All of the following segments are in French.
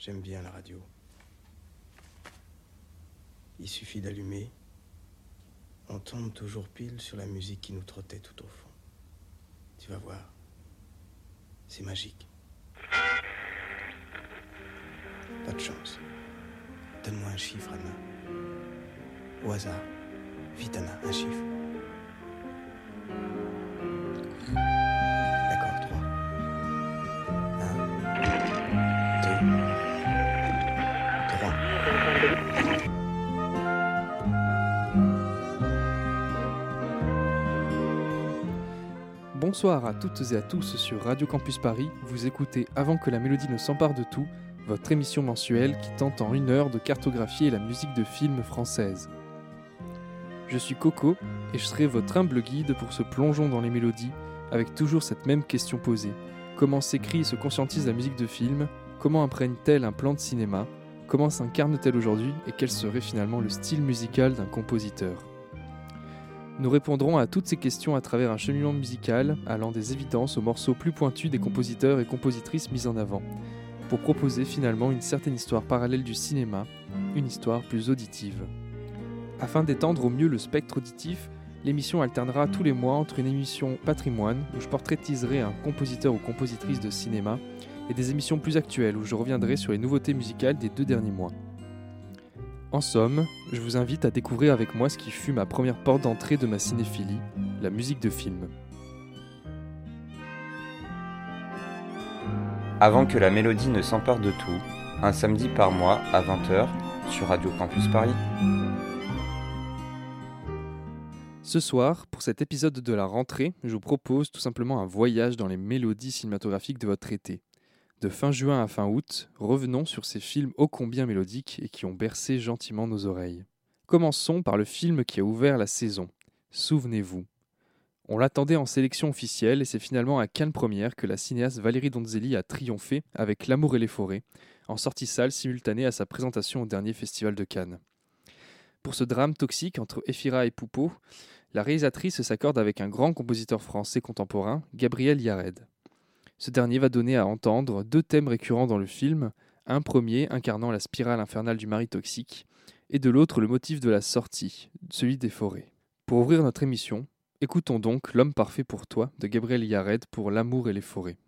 J'aime bien la radio. Il suffit d'allumer. On tombe toujours pile sur la musique qui nous trottait tout au fond. Tu vas voir. C'est magique. Pas de chance. Donne-moi un chiffre, Anna. Au hasard. Vite, Anna, un chiffre. Bonsoir à toutes et à tous sur Radio Campus Paris. Vous écoutez Avant que la mélodie ne s'empare de tout, votre émission mensuelle qui tente en une heure de cartographier la musique de films française. Je suis Coco et je serai votre humble guide pour ce plongeon dans les mélodies avec toujours cette même question posée. Comment s'écrit et se conscientise la musique de film? Comment imprègne-t-elle un plan de cinéma? Comment s'incarne-t-elle aujourd'hui? Et quel serait finalement le style musical d'un compositeur? Nous répondrons à toutes ces questions à travers un cheminement musical allant des évidences aux morceaux plus pointus des compositeurs et compositrices mis en avant, pour proposer finalement une certaine histoire parallèle du cinéma, une histoire plus auditive. Afin d'étendre au mieux le spectre auditif, l'émission alternera tous les mois entre une émission patrimoine où je portraitiserai un compositeur ou compositrice de cinéma et des émissions plus actuelles où je reviendrai sur les nouveautés musicales des deux derniers mois. En somme, je vous invite à découvrir avec moi ce qui fut ma première porte d'entrée de ma cinéphilie, la musique de film. Avant que la mélodie ne s'empare de tout, un samedi par mois à 20h sur Radio Campus Paris. Ce soir, pour cet épisode de la rentrée, je vous propose tout simplement un voyage dans les mélodies cinématographiques de votre été. De fin juin à fin août, revenons sur ces films ô combien mélodiques et qui ont bercé gentiment nos oreilles. Commençons par le film qui a ouvert la saison. Souvenez-vous. On l'attendait en sélection officielle et c'est finalement à Cannes Première que la cinéaste Valérie Donzelli a triomphé avec L'amour et les forêts, en sortie salle simultanée à sa présentation au dernier festival de Cannes. Pour ce drame toxique entre Ephira et Poupeau, la réalisatrice s'accorde avec un grand compositeur français contemporain, Gabriel Yared. Ce dernier va donner à entendre deux thèmes récurrents dans le film, un premier incarnant la spirale infernale du mari toxique, et de l'autre le motif de la sortie, celui des forêts. Pour ouvrir notre émission, écoutons donc L'homme parfait pour toi de Gabriel Yared pour L'amour et les forêts.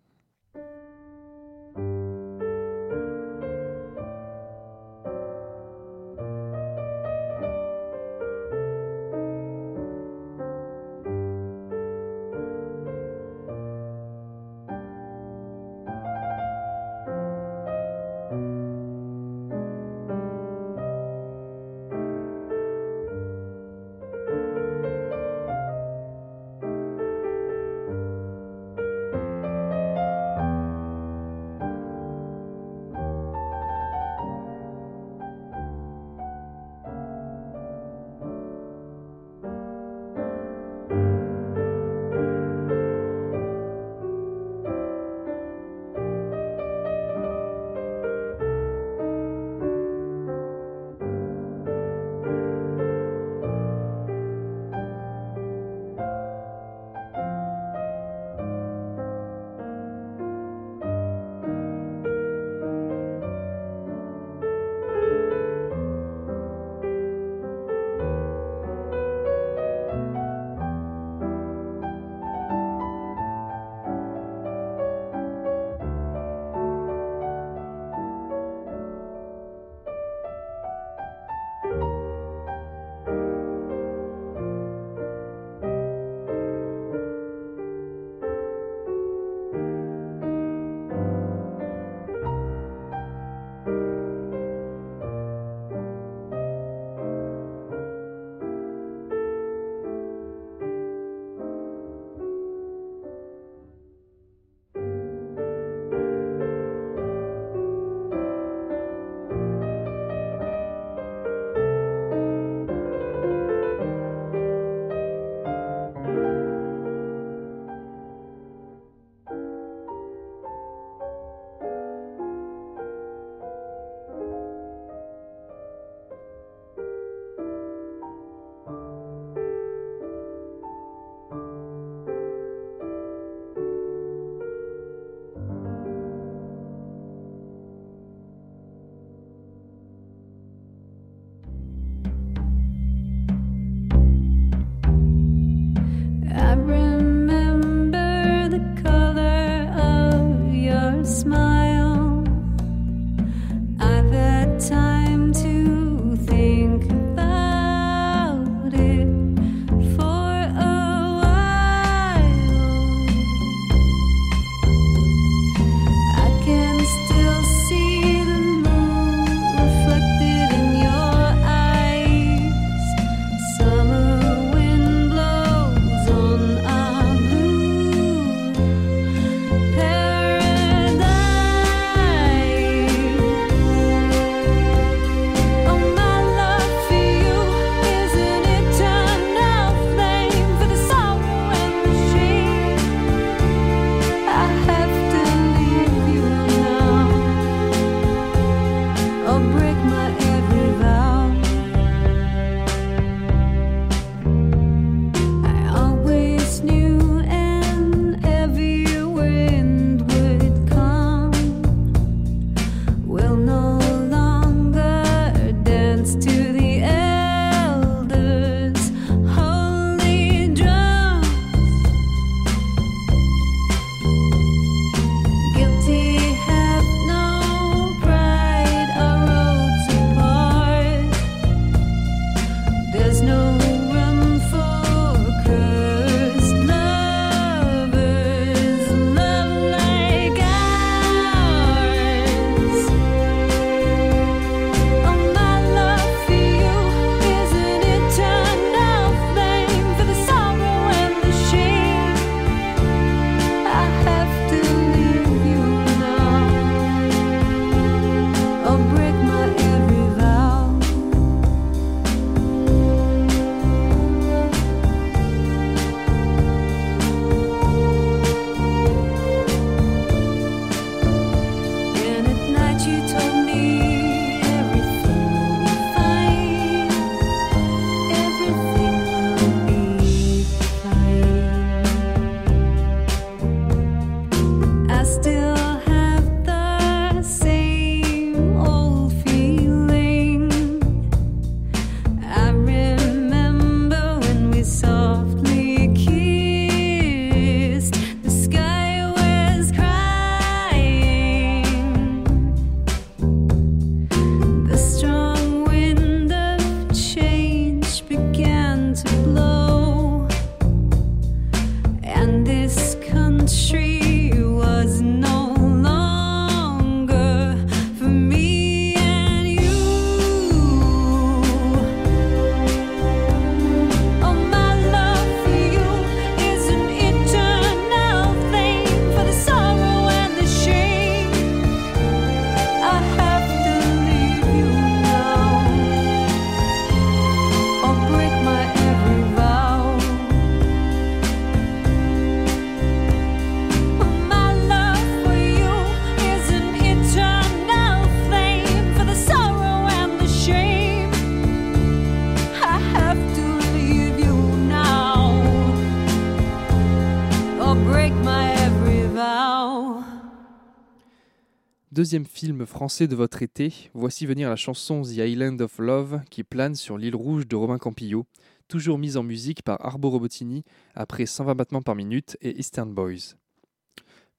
Deuxième film français de votre été, voici venir la chanson The Island of Love qui plane sur l'île rouge de Robin Campillo, toujours mise en musique par Arbo Robotini après 120 battements par minute et Eastern Boys.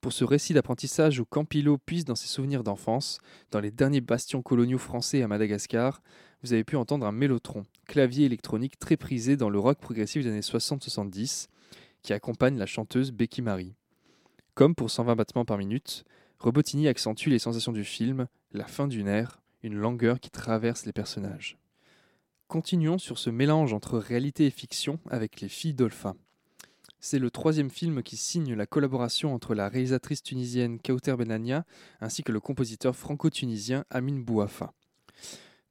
Pour ce récit d'apprentissage où Campillo puise dans ses souvenirs d'enfance, dans les derniers bastions coloniaux français à Madagascar, vous avez pu entendre un mélotron, clavier électronique très prisé dans le rock progressif des années 60-70, qui accompagne la chanteuse Becky Marie. Comme pour 120 battements par minute, Robotini accentue les sensations du film, la fin d'une ère, une langueur qui traverse les personnages. Continuons sur ce mélange entre réalité et fiction avec Les Filles d'Olpha. C'est le troisième film qui signe la collaboration entre la réalisatrice tunisienne Kauter Benania ainsi que le compositeur franco-tunisien Amin Bouafa.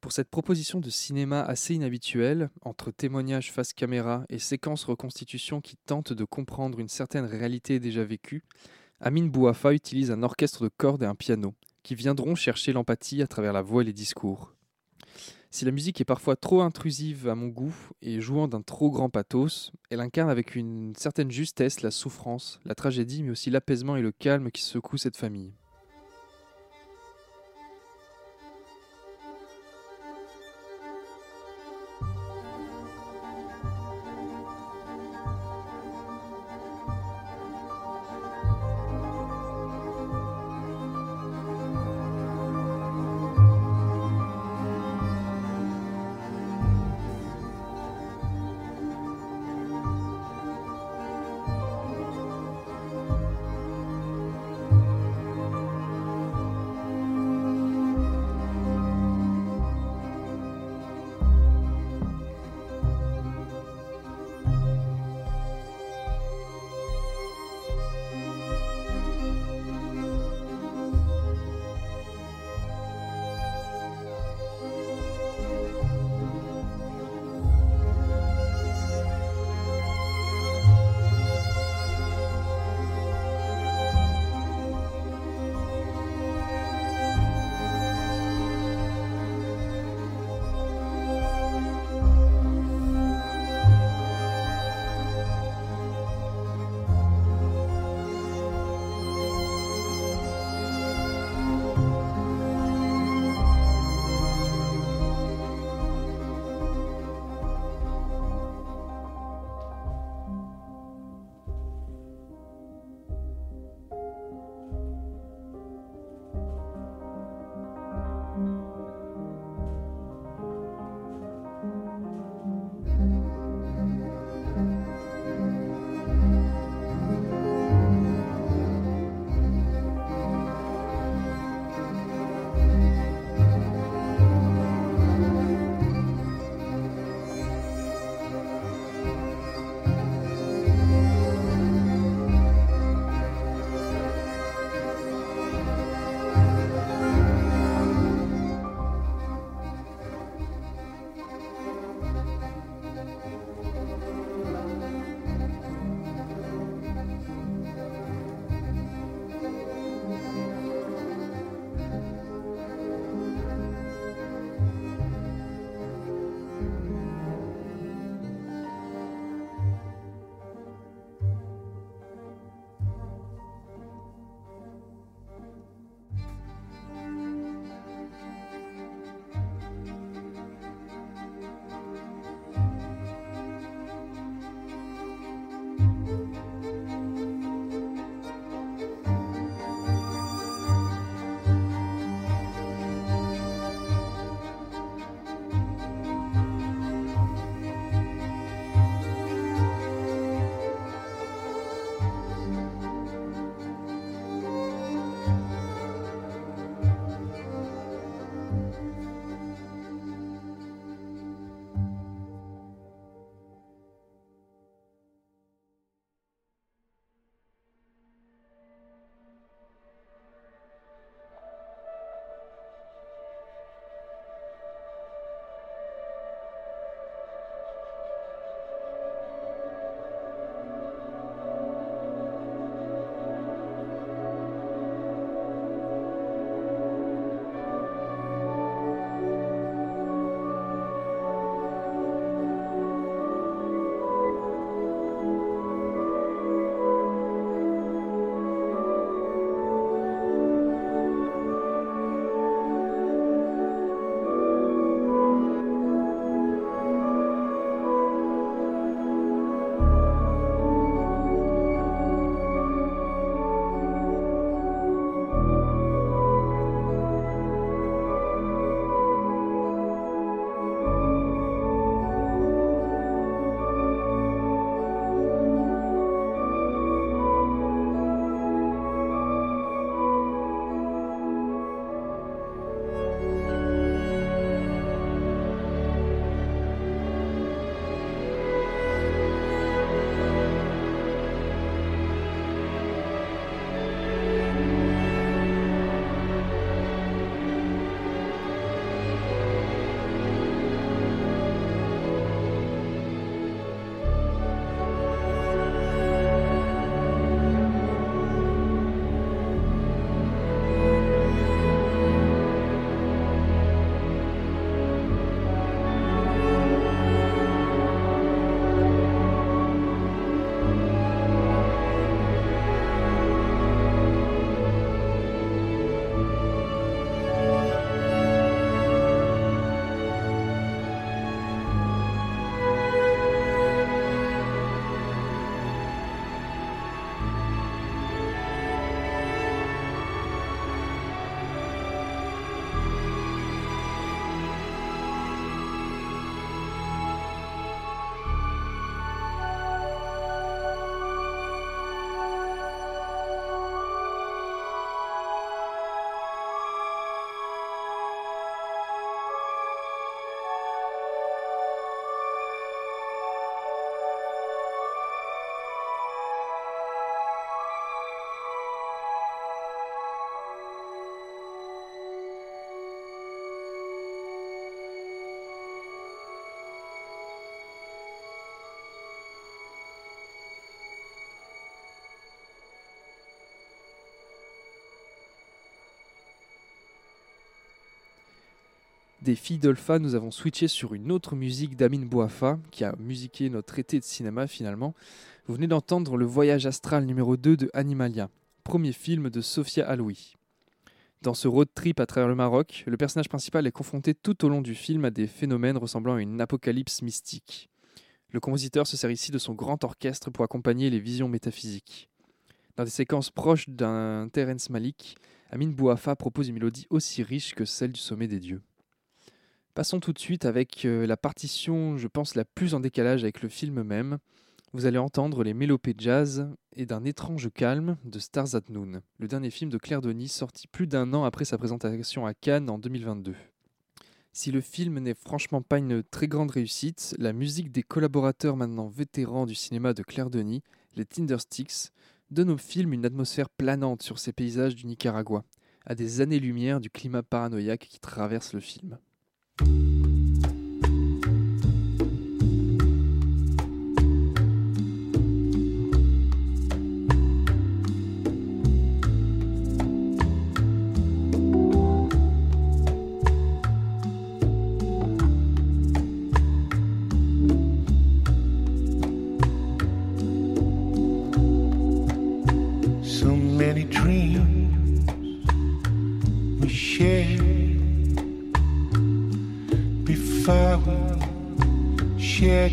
Pour cette proposition de cinéma assez inhabituelle, entre témoignages face caméra et séquences reconstitution qui tentent de comprendre une certaine réalité déjà vécue, Amin Bouafa utilise un orchestre de cordes et un piano, qui viendront chercher l'empathie à travers la voix et les discours. Si la musique est parfois trop intrusive à mon goût et jouant d'un trop grand pathos, elle incarne avec une certaine justesse la souffrance, la tragédie, mais aussi l'apaisement et le calme qui secouent cette famille. Des filles d'Olpha, nous avons switché sur une autre musique d'Amin Bouafa, qui a musiqué notre été de cinéma finalement. Vous venez d'entendre Le Voyage astral numéro 2 de Animalia, premier film de Sophia Aloui. Dans ce road trip à travers le Maroc, le personnage principal est confronté tout au long du film à des phénomènes ressemblant à une apocalypse mystique. Le compositeur se sert ici de son grand orchestre pour accompagner les visions métaphysiques. Dans des séquences proches d'un Terence Malik, Amin Bouafa propose une mélodie aussi riche que celle du sommet des dieux. Passons tout de suite avec euh, la partition, je pense, la plus en décalage avec le film même. Vous allez entendre les mélopées jazz et d'un étrange calme de Stars at Noon, le dernier film de Claire Denis sorti plus d'un an après sa présentation à Cannes en 2022. Si le film n'est franchement pas une très grande réussite, la musique des collaborateurs maintenant vétérans du cinéma de Claire Denis, les Tindersticks, donne au film une atmosphère planante sur ces paysages du Nicaragua, à des années-lumière du climat paranoïaque qui traverse le film. you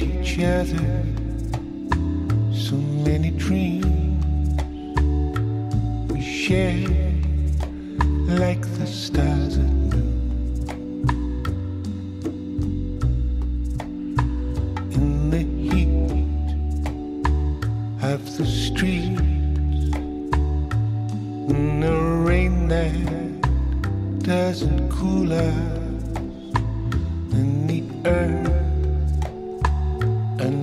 each other. So many dreams we share like the stars at noon. In the heat of the street in the rain that doesn't cool us and the earth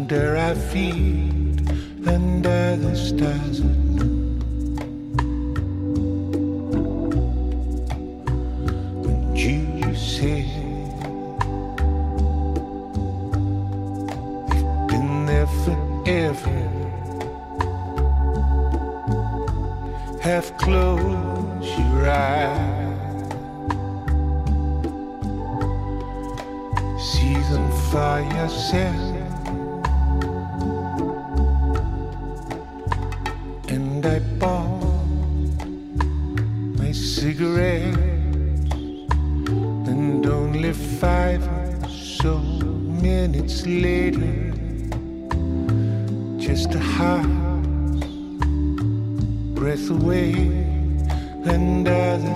under our feet under the stars at noon. And you said we've been there forever. half close your eyes. See for yourself. Later, just a heart breath away under the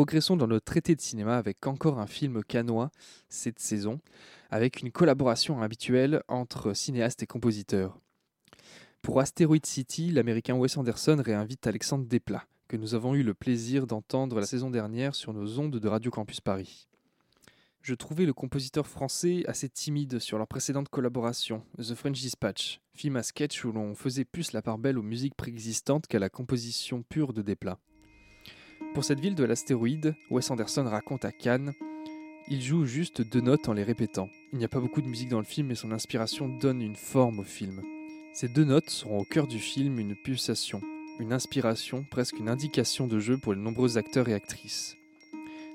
Progressons dans notre traité de cinéma avec encore un film canois cette saison, avec une collaboration habituelle entre cinéastes et compositeurs. Pour Asteroid City, l'américain Wes Anderson réinvite Alexandre Desplat, que nous avons eu le plaisir d'entendre la saison dernière sur nos ondes de Radio Campus Paris. Je trouvais le compositeur français assez timide sur leur précédente collaboration, The French Dispatch, film à sketch où l'on faisait plus la part belle aux musiques préexistantes qu'à la composition pure de Desplat. Pour cette ville de l'astéroïde, Wes Anderson raconte à Cannes Il joue juste deux notes en les répétant. Il n'y a pas beaucoup de musique dans le film, mais son inspiration donne une forme au film. Ces deux notes seront au cœur du film une pulsation, une inspiration, presque une indication de jeu pour les nombreux acteurs et actrices.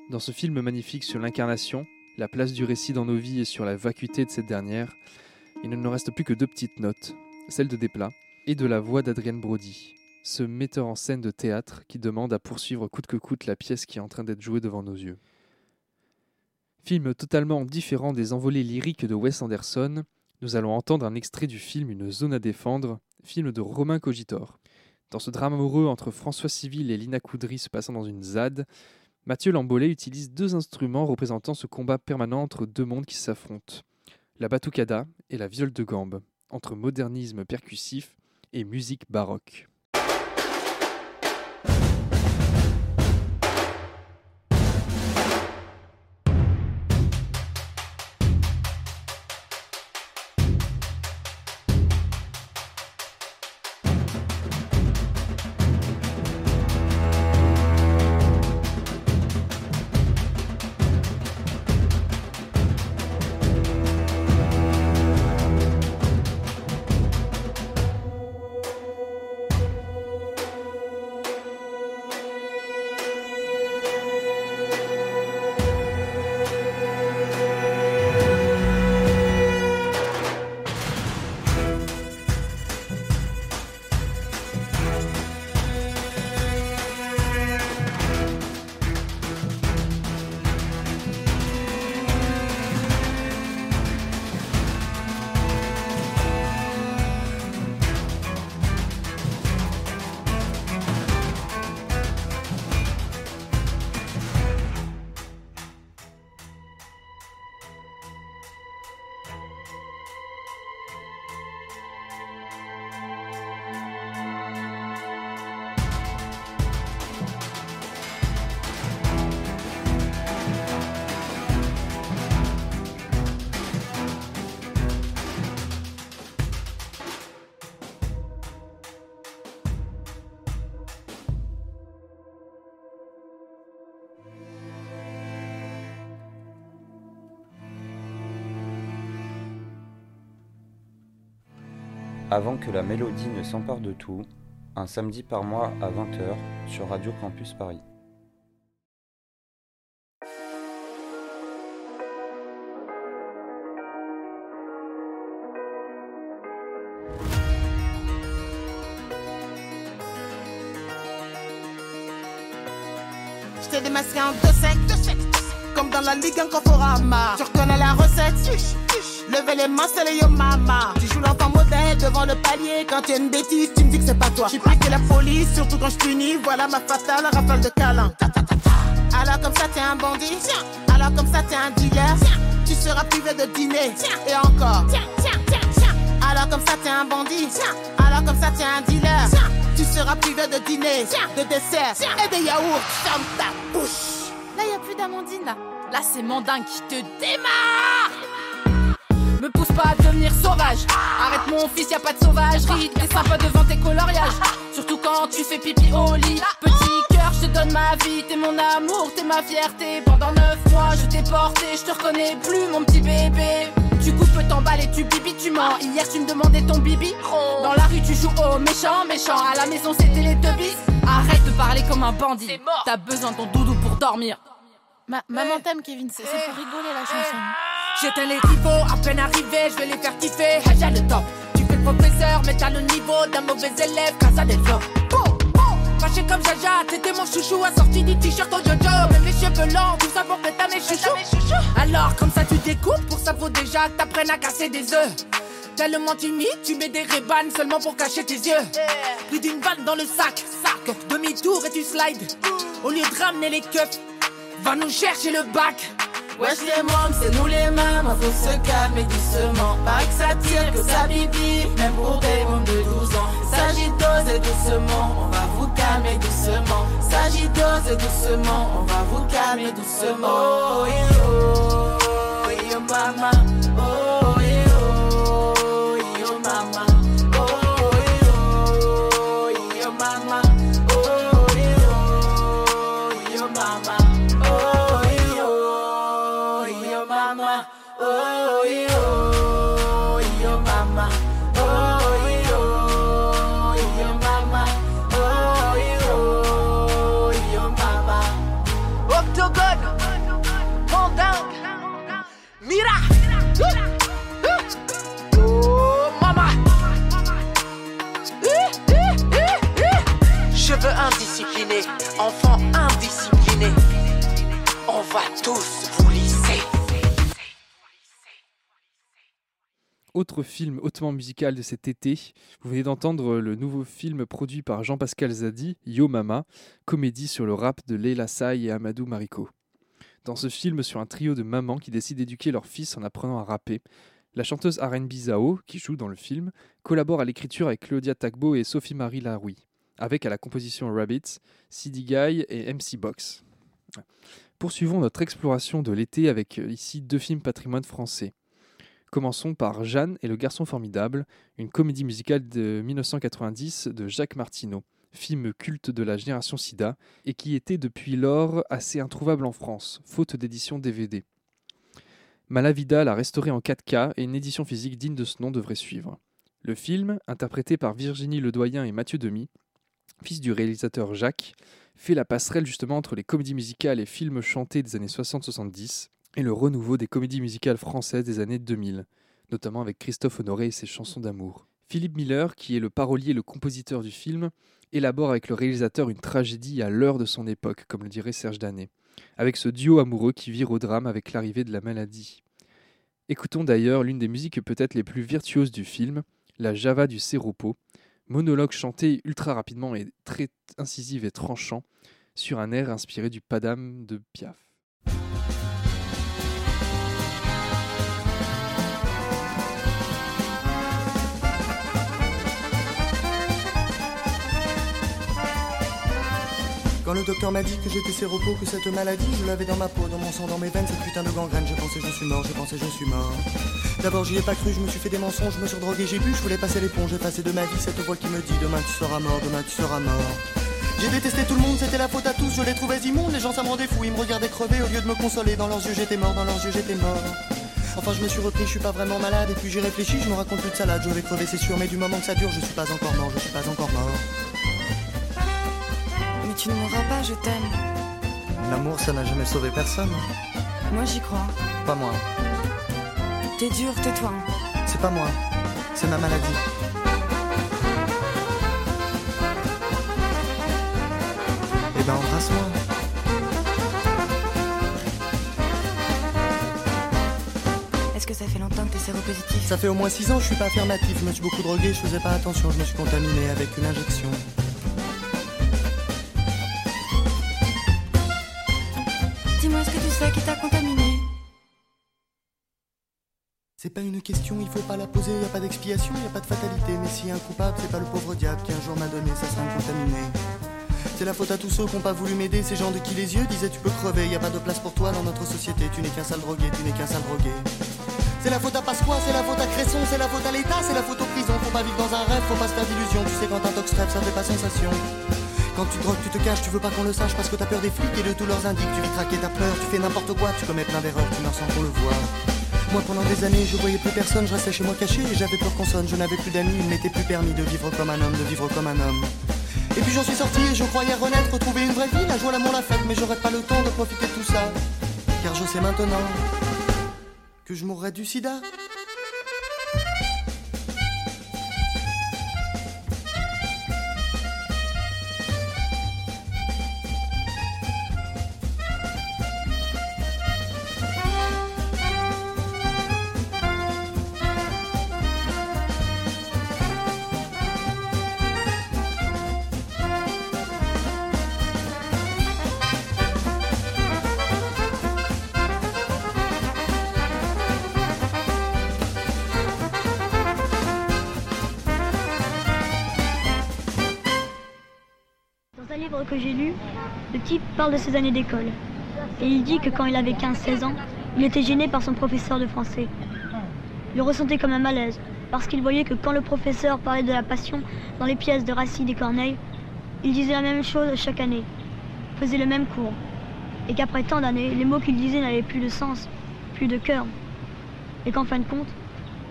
Dans ce film magnifique sur l'incarnation, la place du récit dans nos vies et sur la vacuité de cette dernière, il ne nous reste plus que deux petites notes, celle de Desplat et de la voix d'Adrienne Brody, ce metteur en scène de théâtre qui demande à poursuivre coûte que coûte la pièce qui est en train d'être jouée devant nos yeux. Film totalement différent des envolées lyriques de Wes Anderson, nous allons entendre un extrait du film Une zone à défendre, film de Romain Cogitor. Dans ce drame amoureux entre François Civil et Lina Coudry se passant dans une ZAD, Mathieu Lambollet utilise deux instruments représentant ce combat permanent entre deux mondes qui s'affrontent la batucada et la viole de gambe, entre modernisme percussif et musique baroque. Avant que la mélodie ne s'empare de tout, un samedi par mois à 20h sur Radio Campus Paris. Je t'ai démasqué en deux secs, deux secs, comme dans la Ligue Inconforama. Tu reconnais la recette? Levez les mains, c'est yo mama. Tu joues l'enfant modèle devant le palier. Quand tu as une bêtise, tu me dis que c'est pas toi. J'ai plus que la police, surtout quand je punis. Voilà ma fatale rafale de câlin. Alors comme ça t'es un bandit. Alors comme ça t'es un dealer. Tu seras privé de dîner. Et encore. Alors comme ça t'es un bandit. Alors comme ça t'es un dealer. Tu seras privé de dîner, de dessert et de yaourts. Ferme ta bouche. Là, y a plus d'Amandine, là. Là, c'est Mandin qui te démarre. Me pousse pas à devenir sauvage. Arrête mon fils, y a pas de sauvagerie. T'es sympa devant tes coloriages. Surtout quand tu fais pipi au lit. Petit cœur, je te donne ma vie. T'es mon amour, t'es ma fierté. Pendant neuf mois, je t'ai porté. Je te reconnais plus, mon petit bébé. Tu coupes, t'emballes tu bibi, tu mens. Hier, tu me demandais ton bibi. Dans la rue, tu joues au méchant, méchant. À la maison, c'était les deux bis. Arrête de parler comme un bandit. T'as besoin de ton doudou pour dormir. Ma- maman t'aime, Kevin, c'est c'est pour rigoler la chanson. J'éteins les rivaux, à peine arrivé, je vais les faire kiffer. Ah, j'ai le temps. Tu fais le professeur, mais t'as le niveau d'un mauvais élève, del Flow. Bon, bon. Fâché comme Jaja, t'étais mon chouchou, assorti du t-shirt au jojo. Mais mes cheveux longs, tout ça pour que t'as mes chouchous. Alors, comme ça, tu découpes, pour ça faut déjà que t'apprennes à casser des œufs. Tellement timide, tu mets des rébanes seulement pour cacher tes yeux. Plus d'une balle dans le sac, sac. Demi-tour et tu slides. Au lieu de ramener les keufs, va nous chercher le bac. Wesh les mômes, c'est nous les mêmes, faut se calmer doucement. Pareil que ça tire, que ça bibi, même pour des mômes de 12 ans. S'agit d'oser doucement, on va vous calmer doucement. S'agit d'oser doucement, on va vous calmer doucement. Oh. Oh, tous vous lisser. Autre film hautement musical de cet été, vous venez d'entendre le nouveau film produit par Jean-Pascal Zadi, Yo Mama, comédie sur le rap de Leila Say et Amadou Mariko. Dans ce film sur un trio de mamans qui décident d'éduquer leur fils en apprenant à rapper, la chanteuse R&B Zao, qui joue dans le film, collabore à l'écriture avec Claudia Tagbo et Sophie-Marie Laroui, avec à la composition Rabbits, CD Guy et MC Box. Poursuivons notre exploration de l'été avec euh, ici deux films patrimoine français. Commençons par Jeanne et le garçon formidable, une comédie musicale de 1990 de Jacques Martineau, film culte de la génération SIDA et qui était depuis lors assez introuvable en France, faute d'édition DVD. Malavida l'a restauré en 4K et une édition physique digne de ce nom devrait suivre. Le film, interprété par Virginie Ledoyen et Mathieu Demy, fils du réalisateur Jacques, fait la passerelle justement entre les comédies musicales et films chantés des années 60-70 et le renouveau des comédies musicales françaises des années 2000, notamment avec Christophe Honoré et ses chansons d'amour. Philippe Miller, qui est le parolier et le compositeur du film, élabore avec le réalisateur une tragédie à l'heure de son époque, comme le dirait Serge Danet, avec ce duo amoureux qui vire au drame avec l'arrivée de la maladie. Écoutons d'ailleurs l'une des musiques peut-être les plus virtuoses du film, la Java du Séropo, monologue chanté ultra rapidement et très incisif et tranchant sur un air inspiré du Padam de Piaf. Quand le docteur m'a dit que j'étais séropos, que cette maladie, je l'avais dans ma peau, dans mon sang, dans mes veines, cette putain de gangrène, j'ai pensé je suis mort, j'ai pensé je suis mort. D'abord j'y ai pas cru, je me suis fait des mensonges, je me suis drogué, j'ai bu, je voulais passer l'éponge, j'ai passé de ma vie cette voix qui me dit demain tu seras mort, demain tu seras mort. J'ai détesté tout le monde, c'était la faute à tous, je les trouvais immondes, les gens ça me rendait fou, ils me regardaient crever, au lieu de me consoler, dans leurs yeux j'étais mort, dans leurs yeux j'étais mort. Enfin je me suis repris, je suis pas vraiment malade, et puis j'ai réfléchi, je me raconte plus de salade, je vais crever c'est sûr, mais du moment que ça dure, je suis pas encore mort, je suis pas encore mort. Tu ne mourras pas, je t'aime. L'amour, ça n'a jamais sauvé personne. Hein. Moi, j'y crois. Pas moi. T'es dur, tais-toi. C'est pas moi. C'est ma maladie. Eh ben, embrasse-moi. Est-ce que ça fait longtemps que t'es séropositif Ça fait au moins 6 ans, je suis pas affirmatif. Je me suis beaucoup drogué, je faisais pas attention, je me suis contaminé avec une injection. Qui C'est pas une question, il faut pas la poser, y a pas d'expiation, y a pas de fatalité. Mais si un coupable, c'est pas le pauvre diable qui un jour m'a donné, ça sera un contaminé. C'est la faute à tous ceux qui ont pas voulu m'aider, ces gens de qui les yeux disaient tu peux crever, y a pas de place pour toi dans notre société, tu n'es qu'un sale drogué, tu n'es qu'un sale drogué. C'est la faute à Pasqua, c'est la faute à Cresson, c'est la faute à l'État, c'est la faute aux prisons. Faut pas vivre dans un rêve, faut pas se faire d'illusions. Tu sais, quand un tox rêve, ça fait pas sensation. Quand tu drogues, tu te caches, tu veux pas qu'on le sache parce que t'as peur des flics et de tous leurs indices. Tu vis traquer ta peur, tu fais n'importe quoi, tu commets plein d'erreurs, tu meurs sans qu'on le voit. Moi pendant des années je voyais plus personne, je restais chez moi caché et j'avais peur qu'on sonne, je n'avais plus d'amis, il n'était plus permis de vivre comme un homme, de vivre comme un homme. Et puis j'en suis sorti je croyais renaître, retrouver une vraie vie, la joie, l'amour, la fête, mais j'aurais pas le temps de profiter de tout ça. Car je sais maintenant que je mourrais du sida. Que j'ai lu, le type parle de ses années d'école. Et il dit que quand il avait 15-16 ans, il était gêné par son professeur de français. Il ressentait comme un malaise, parce qu'il voyait que quand le professeur parlait de la passion dans les pièces de Racine et Corneille, il disait la même chose chaque année, faisait le même cours. Et qu'après tant d'années, les mots qu'il disait n'avaient plus de sens, plus de cœur. Et qu'en fin de compte,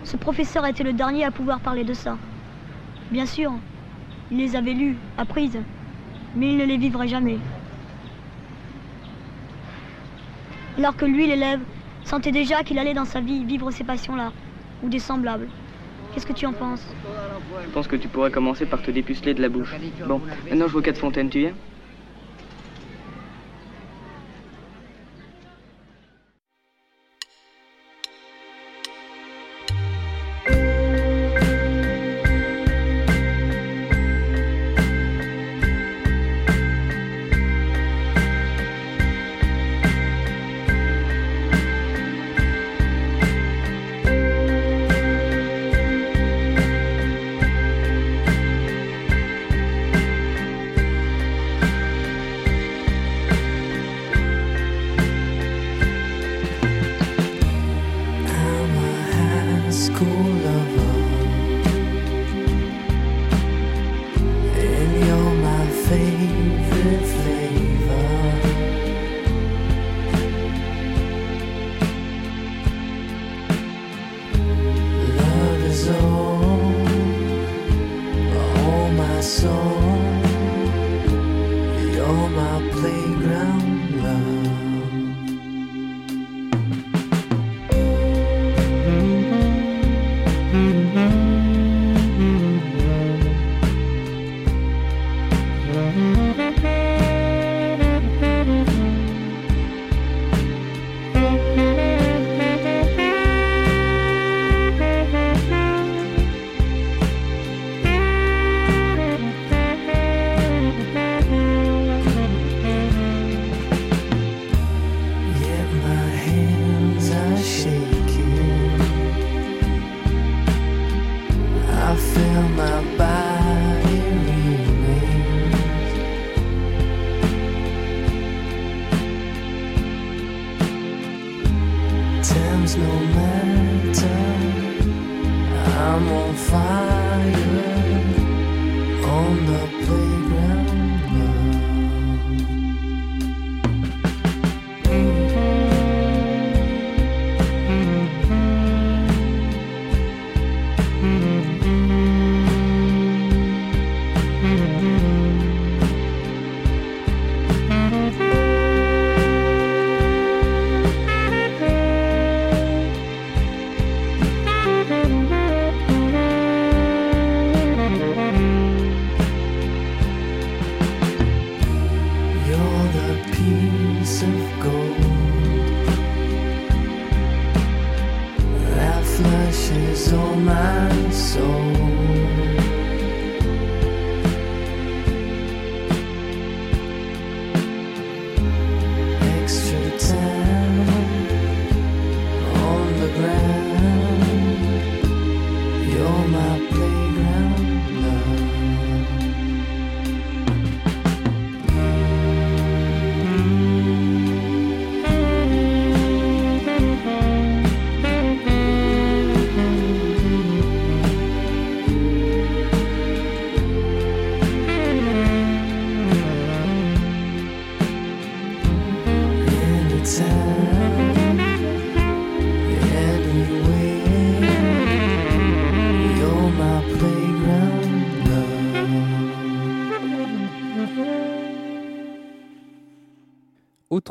ce professeur était le dernier à pouvoir parler de ça. Bien sûr, il les avait lus, apprises, mais il ne les vivrait jamais. Alors que lui, l'élève, sentait déjà qu'il allait dans sa vie vivre ces passions-là, ou des semblables. Qu'est-ce que tu en penses? Je pense que tu pourrais commencer par te dépuceler de la bouche. Bon, maintenant je vois quatre fontaines, tu viens?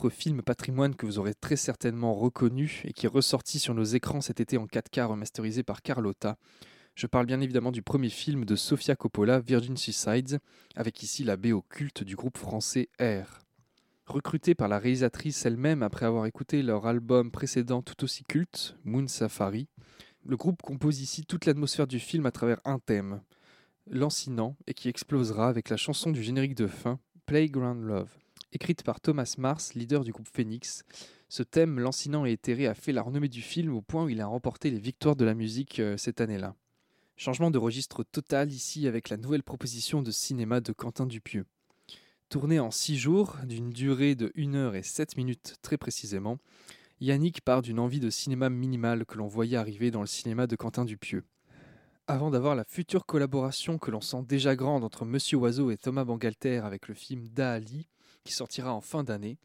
Autre film patrimoine que vous aurez très certainement reconnu et qui est ressorti sur nos écrans cet été en 4K remasterisé par Carlotta. Je parle bien évidemment du premier film de Sofia Coppola, Virgin Suicides, avec ici la BO culte du groupe français R. Recruté par la réalisatrice elle-même après avoir écouté leur album précédent tout aussi culte, Moon Safari, le groupe compose ici toute l'atmosphère du film à travers un thème, lancinant et qui explosera avec la chanson du générique de fin, Playground Love. Écrite par Thomas Mars, leader du groupe Phoenix, ce thème lancinant et éthéré a fait la renommée du film au point où il a remporté les victoires de la musique euh, cette année-là. Changement de registre total ici avec la nouvelle proposition de cinéma de Quentin Dupieux. Tourné en 6 jours, d'une durée de 1 heure et 7 minutes très précisément, Yannick part d'une envie de cinéma minimale que l'on voyait arriver dans le cinéma de Quentin Dupieux. Avant d'avoir la future collaboration que l'on sent déjà grande entre Monsieur Oiseau et Thomas Bangalter avec le film Dali, qui sortira en fin d'année,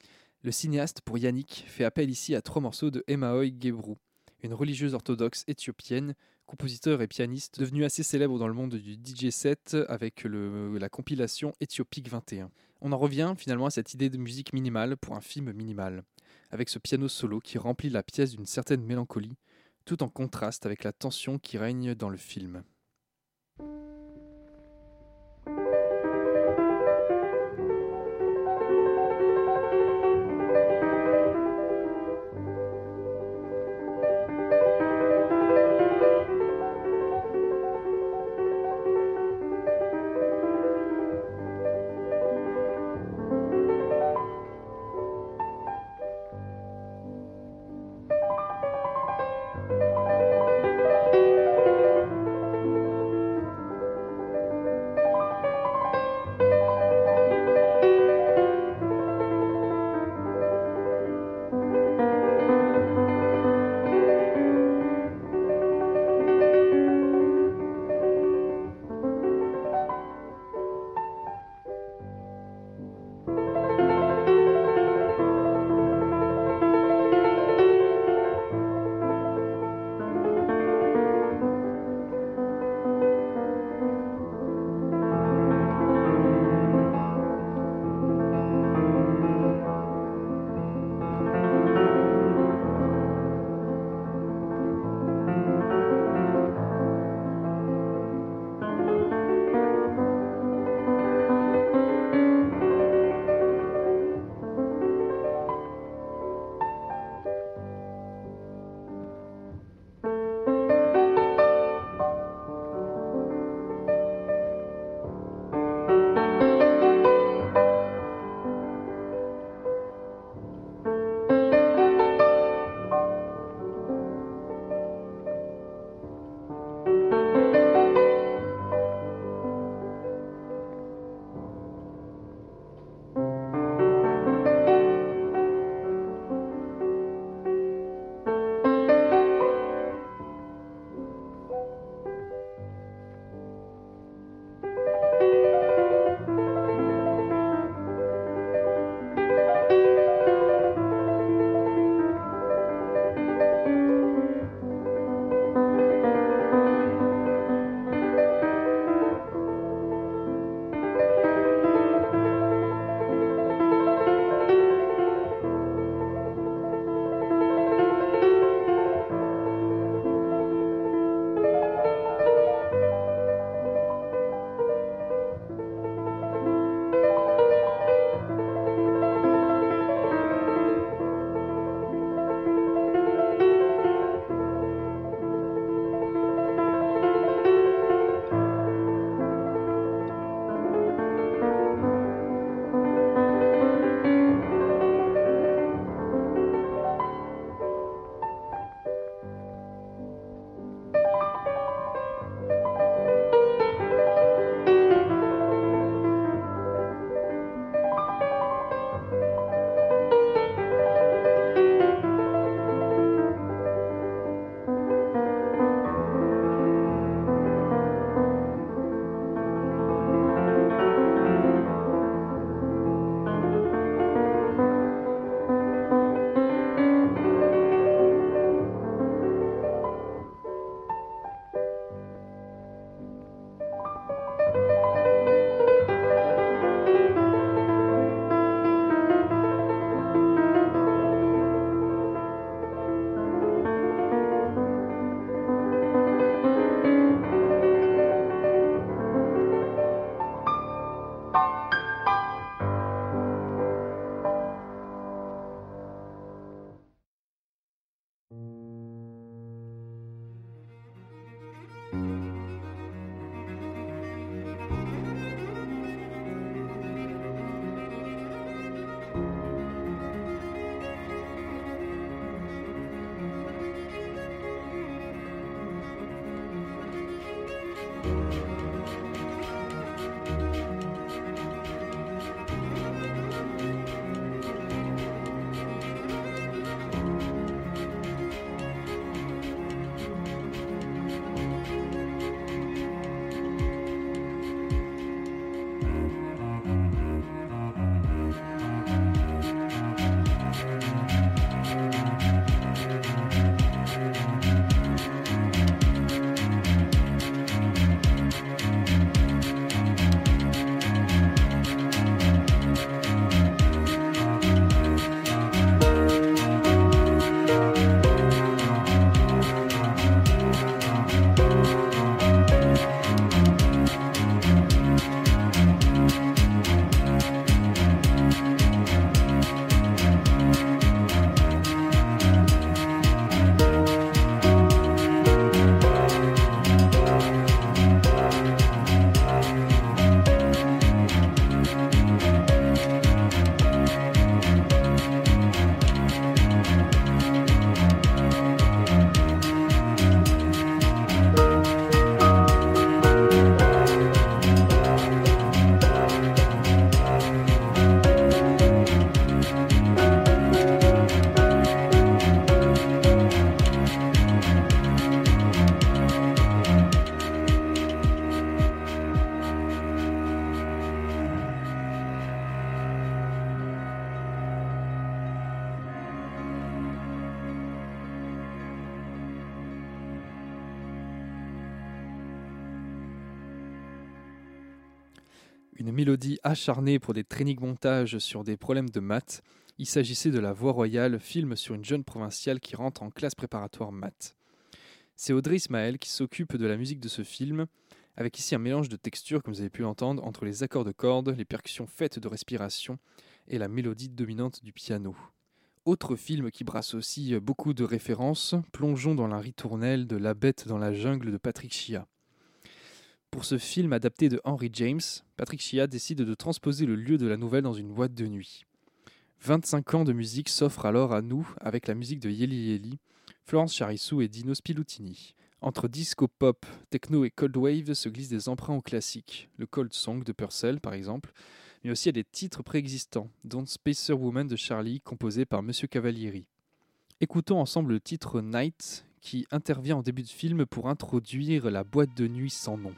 le cinéaste pour Yannick fait appel ici à trois morceaux de Emaoy Gebrou, une religieuse orthodoxe éthiopienne, compositeur et pianiste devenue assez célèbre dans le monde du DJ set avec la compilation Éthiopique 21. On en revient finalement à cette idée de musique minimale pour un film minimal, avec ce piano solo qui remplit la pièce d'une certaine mélancolie, tout en contraste avec la tension qui règne dans le film. Acharnée pour des training montages sur des problèmes de maths, il s'agissait de La Voix Royale, film sur une jeune provinciale qui rentre en classe préparatoire maths. C'est Audrey Ismaël qui s'occupe de la musique de ce film, avec ici un mélange de textures, comme vous avez pu l'entendre, entre les accords de cordes, les percussions faites de respiration et la mélodie dominante du piano. Autre film qui brasse aussi beaucoup de références, plongeons dans la ritournelle de La bête dans la jungle de Patrick Chia. Pour ce film adapté de Henry James, Patrick Chia décide de transposer le lieu de la nouvelle dans une boîte de nuit. 25 ans de musique s'offrent alors à nous avec la musique de Yeli Yeli, Florence Charissou et Dino Spilutini. Entre disco pop, techno et cold wave se glissent des emprunts au classique, le Cold Song de Purcell par exemple, mais aussi à des titres préexistants, dont Spacer Woman de Charlie composé par Monsieur Cavalieri. Écoutons ensemble le titre Night qui intervient en début de film pour introduire la boîte de nuit sans nom.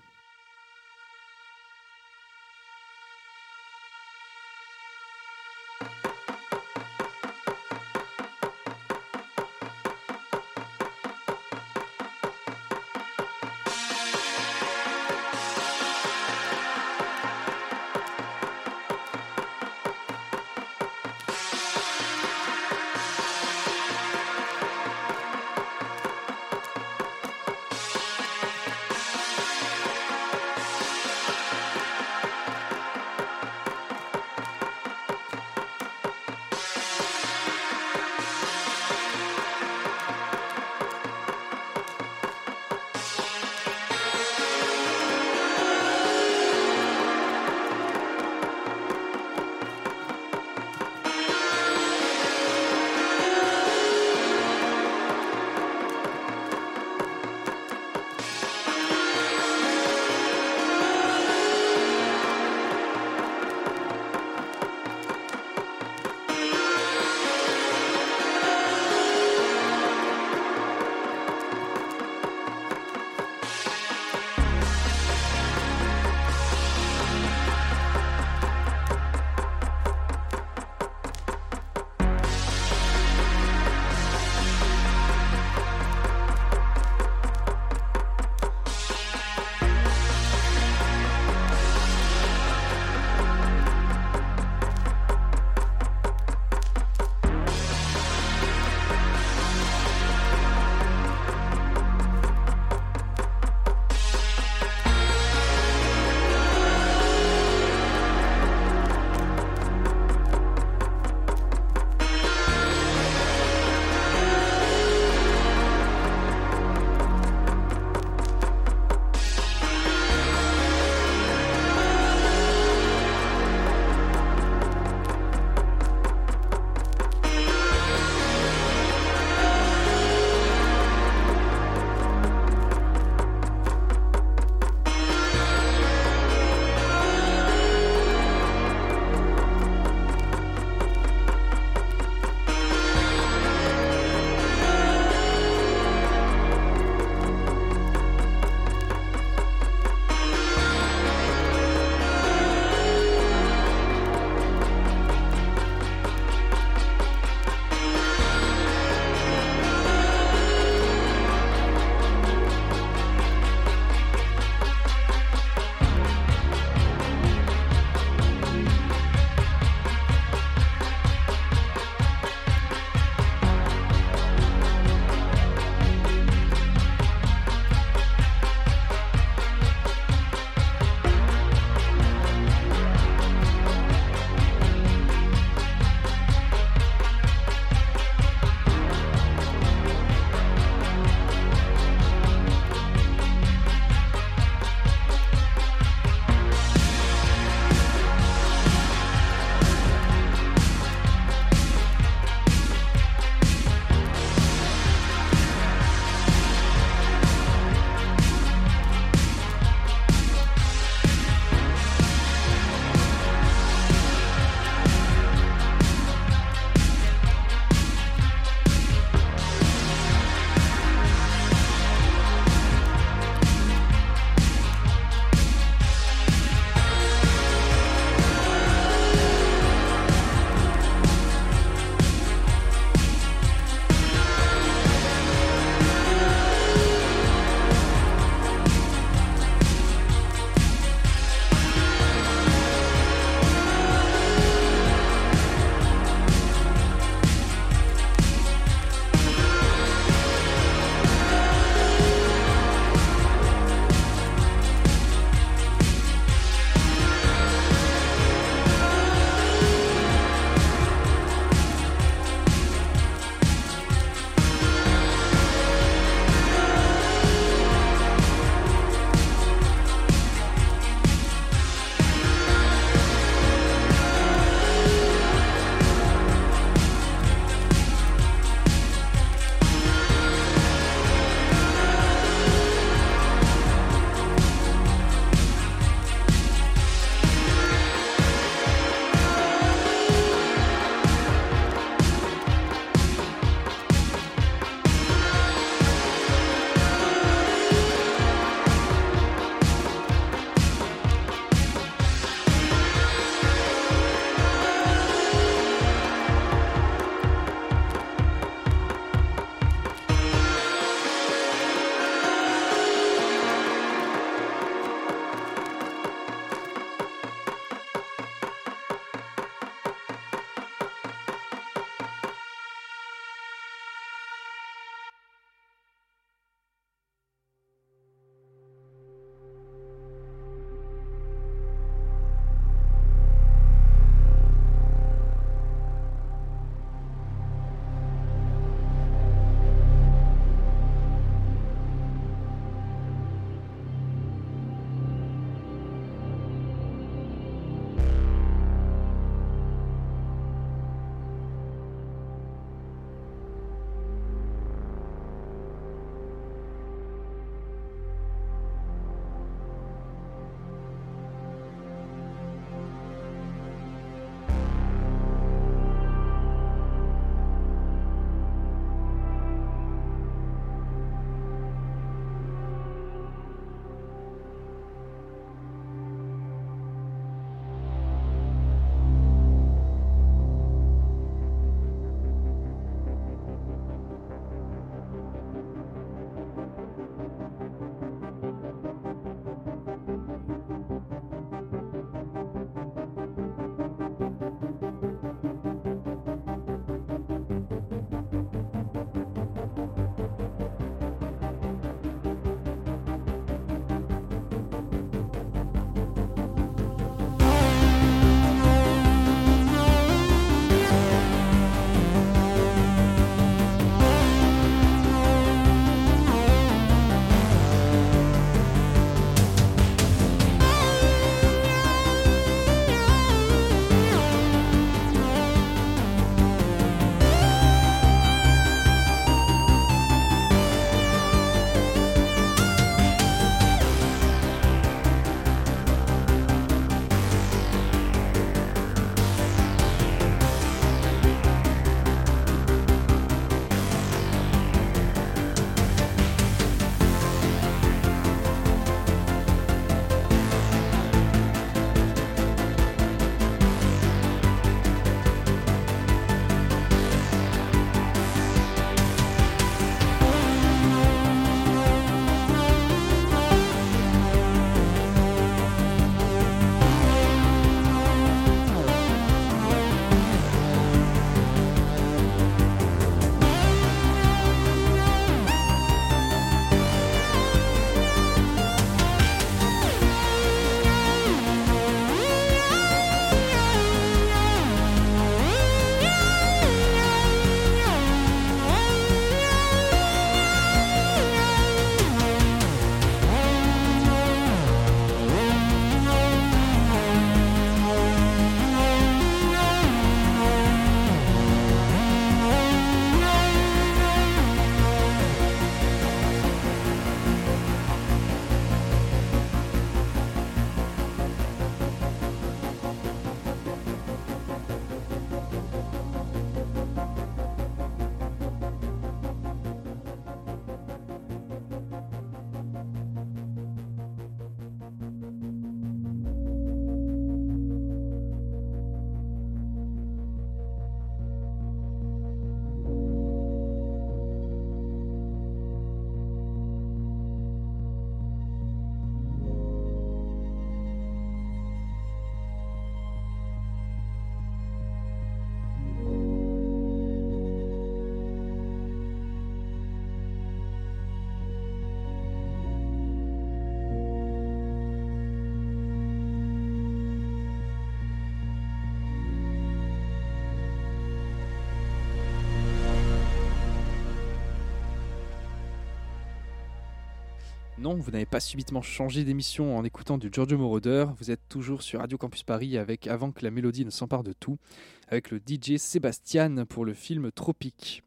Non, vous n'avez pas subitement changé d'émission en écoutant du Giorgio Moroder. Vous êtes toujours sur Radio Campus Paris avec Avant que la mélodie ne s'empare de tout, avec le DJ Sébastien pour le film Tropique.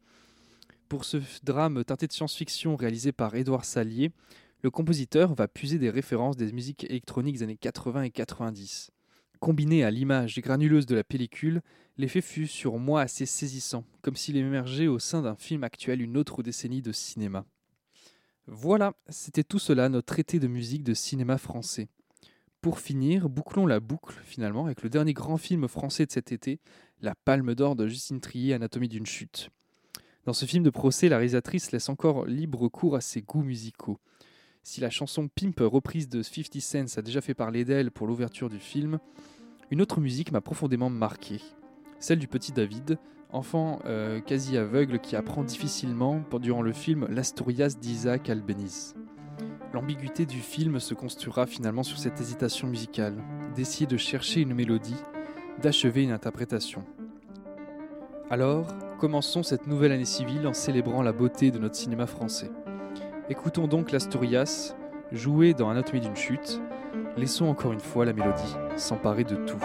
Pour ce drame teinté de science-fiction réalisé par Édouard Salier, le compositeur va puiser des références des musiques électroniques des années 80 et 90. Combiné à l'image granuleuse de la pellicule, l'effet fut sur moi assez saisissant, comme s'il émergeait au sein d'un film actuel une autre décennie de cinéma. Voilà, c'était tout cela notre traité de musique de cinéma français. Pour finir, bouclons la boucle finalement avec le dernier grand film français de cet été, La Palme d'Or de Justine Trier, Anatomie d'une chute. Dans ce film de procès, la réalisatrice laisse encore libre cours à ses goûts musicaux. Si la chanson Pimp reprise de 50 Cent a déjà fait parler d'elle pour l'ouverture du film, une autre musique m'a profondément marqué. Celle du petit David, enfant euh, quasi aveugle qui apprend difficilement durant le film L'Asturias d'Isaac Albeniz. L'ambiguïté du film se construira finalement sur cette hésitation musicale, d'essayer de chercher une mélodie, d'achever une interprétation. Alors, commençons cette nouvelle année civile en célébrant la beauté de notre cinéma français. Écoutons donc l'Asturias, joué dans Anatomie d'une chute. Laissons encore une fois la mélodie s'emparer de tout.